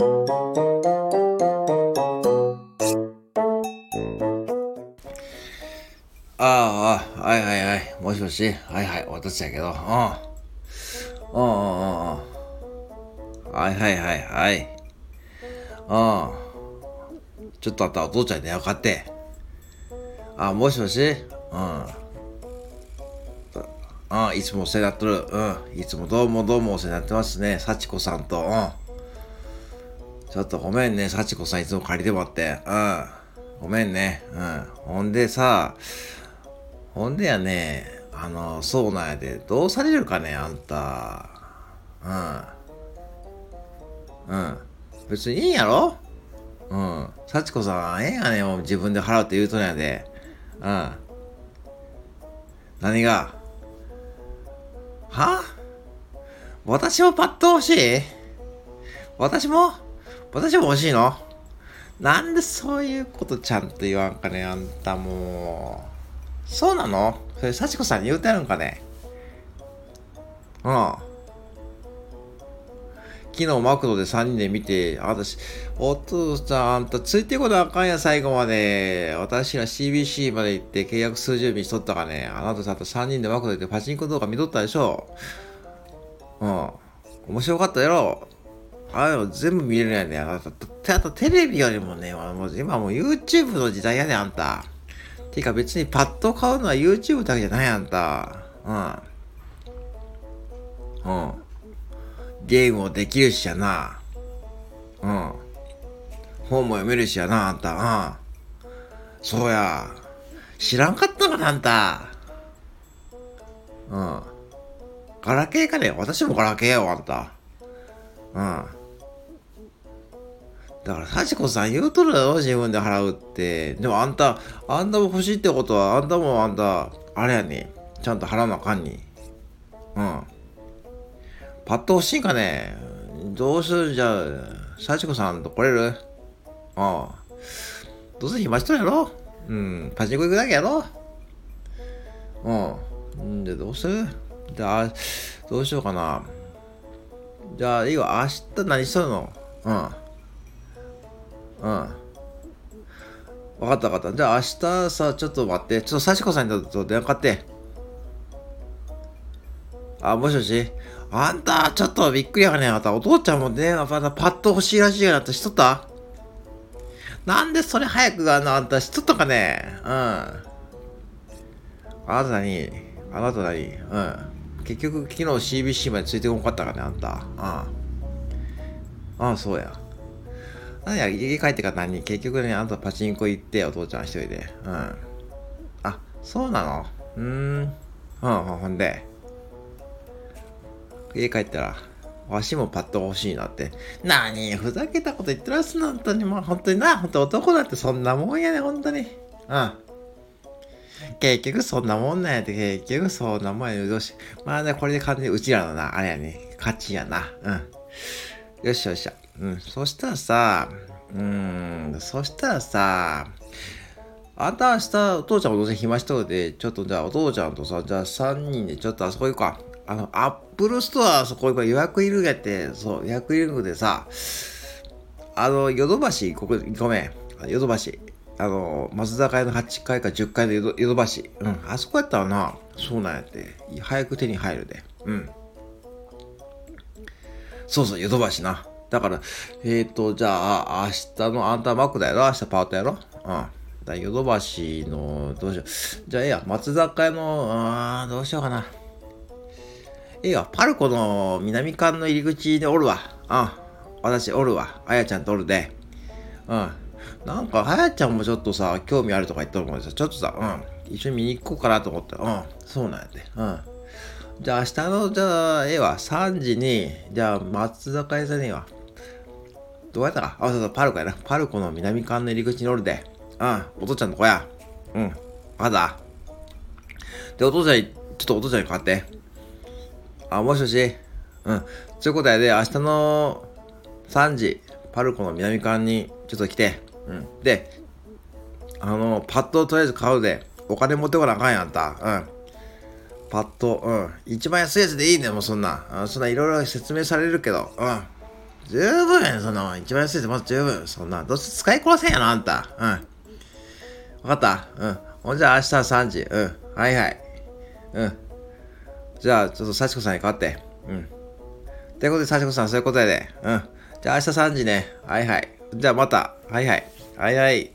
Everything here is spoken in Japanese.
ああ、はいはいはい。もしもし。はいはい。私やけど。うん。うんうんうん。はいはいはいはい。うん。ちょっとあったらお父ちゃんに電話かって。あ、もしもし？うん。うん、いつもお世話になっとる。うん。いつもどうもどうもお世話になってますね。幸子さんと。うん。ちょっとごめんね。幸子さんいつも借りてもらって。うん。ごめんね。うん。ほんでさ、ほんでやね、あの、そうなんやで、どうされるかね、あんた。うん。うん。別にいいんやろ？うん。幸子さん、ええやねん、自分で払うって言うとんやで。うん。何が？は？私もパッと欲しい？私も？私も欲しいのなんでそういうことちゃんと言わんかね、あんたもう。そうなの？それ、幸子さんに言うてあるんかね？うん。昨日マクドで3人で見て、私、お父さん、あんたついてこなあかんや、最後まで。私ら CBC まで行って契約数十日しとったかね？あなたさ、3人でマクドでパチンコ動画見とったでしょ？うん。面白かったやろ？ああいうの全部見れるやね。あなた、テレビよりもね、もう今もう YouTube の時代やね、あんた。ていうか別にパッと買うのは YouTube だけじゃないあんた。うん。うん。ゲームもできるしやな。うん。本も読めるしやな、あんた。うん。そうや。知らんかったかな、あんた。うん。ガラケーかね私もガラケーよ、あんた。うん。だから、幸子さん言うとるだろ自分で払うって。でもあんた、あんたも欲しいってことは、あんたもあんた、あれやね。ちゃんと払わなあかんに。うん。パッと欲しいかねどうする？じゃあ、幸子さんと来れる？ああ。どうせ暇しとるやろ？うん。パチンコ行くだけやろ？うん。んで、どうする？じゃあ、どうしようかな。じゃあ、いいわ。明日何しとるの？うん。うん。分かった分かった。じゃあ明日さ、ちょっと待って。ちょっと幸子さんにと電話かって。あ、もしもしあんた、ちょっとびっくりやがねえ。あんた、お父ちゃんも電話パッと欲しいらしいやなってしとった？なんでそれ早くあの、あんたしとったかね？うん。あなた何？あなた何？うん。結局、昨日 CBC までついてこんかったかね、あんた。うん。ああ、そうや。なんや、家帰ってから何？結局ね、あんたパチンコ行って、お父ちゃん一人で。うん。あ、そうなの？うーん。うん、ほんで。家帰ったら、わしもパッと欲しいなって。なに、ふざけたこと言ってらっすな、本当に。もう本当にな、本当男だってそんなもんやね、本当に。うん。結局そんなもんなんやって、結局そんなもんやね。よし。まあね、これで完全にうちらのな、あれやね、勝ちやな。うん。よっしゃよっしゃ。うん、そしたらさ、うん、そしたらさ、あんた明日お父ちゃんもどうせ暇しとるで、ちょっとじゃあお父ちゃんとさ、じゃあ3人でちょっとあそこ行こうか。あの、アップルストアあそこ行こう。予約いるやって、そう、予約いるのでさ、あの、ヨドバシ、ここ、ごめん、ヨドバシ。あの、松坂屋の8階か10階のヨドバシ。うん、あそこやったらな、そうなんやって。早く手に入るで。うん。そうそう、ヨドバシな。だから、えっ、ー、と、じゃあ、明日のあんたマックだよな明日パートやろ？うん。だヨドバシの、どうしよう。じゃあ、ええや、松坂屋の、あ、どうしようかな。ええや、パルコの南館の入り口におるわ。うん。私、おるわ。あやちゃんとおるで。うん。なんか、あやちゃんもちょっとさ、興味あるとか言っとるもんですちょっとさ、うん。一緒に見に行こうかなと思って。うん。そうなんやで。うん。じゃあ明日の、じゃあ、ええわ、3時に、じゃあ松坂屋さんには、どうやったか？あ、そうそう、パルコやな。パルコの南館の入り口におるで。うん、お父ちゃんの子や。うん、まだ。で、お父ちゃんに、ちょっとお父ちゃんに代わって。あ、もしもし。うん。そういうことやで、明日の3時、パルコの南館にちょっと来て。うん。で、あの、パッととりあえず買うで。お金持ってこなあかんやんた。うん。パッと、うん。一番安いやつでいいね、もうそんな。そんないろいろ説明されるけど、うん。十分やそんな。一番安いでまず十分。そんな。どうせ使いこなせんやな、あんた。うん。わかった？うん。ほんじゃ明日3時。うん。はいはい。うん。じゃあ、ちょっと幸子さんに代わって。うん。ということで、幸子さん、そういうことやで。うん。じゃあ明日3時ね。はいはい。じゃあまた。はいはい。はいはい。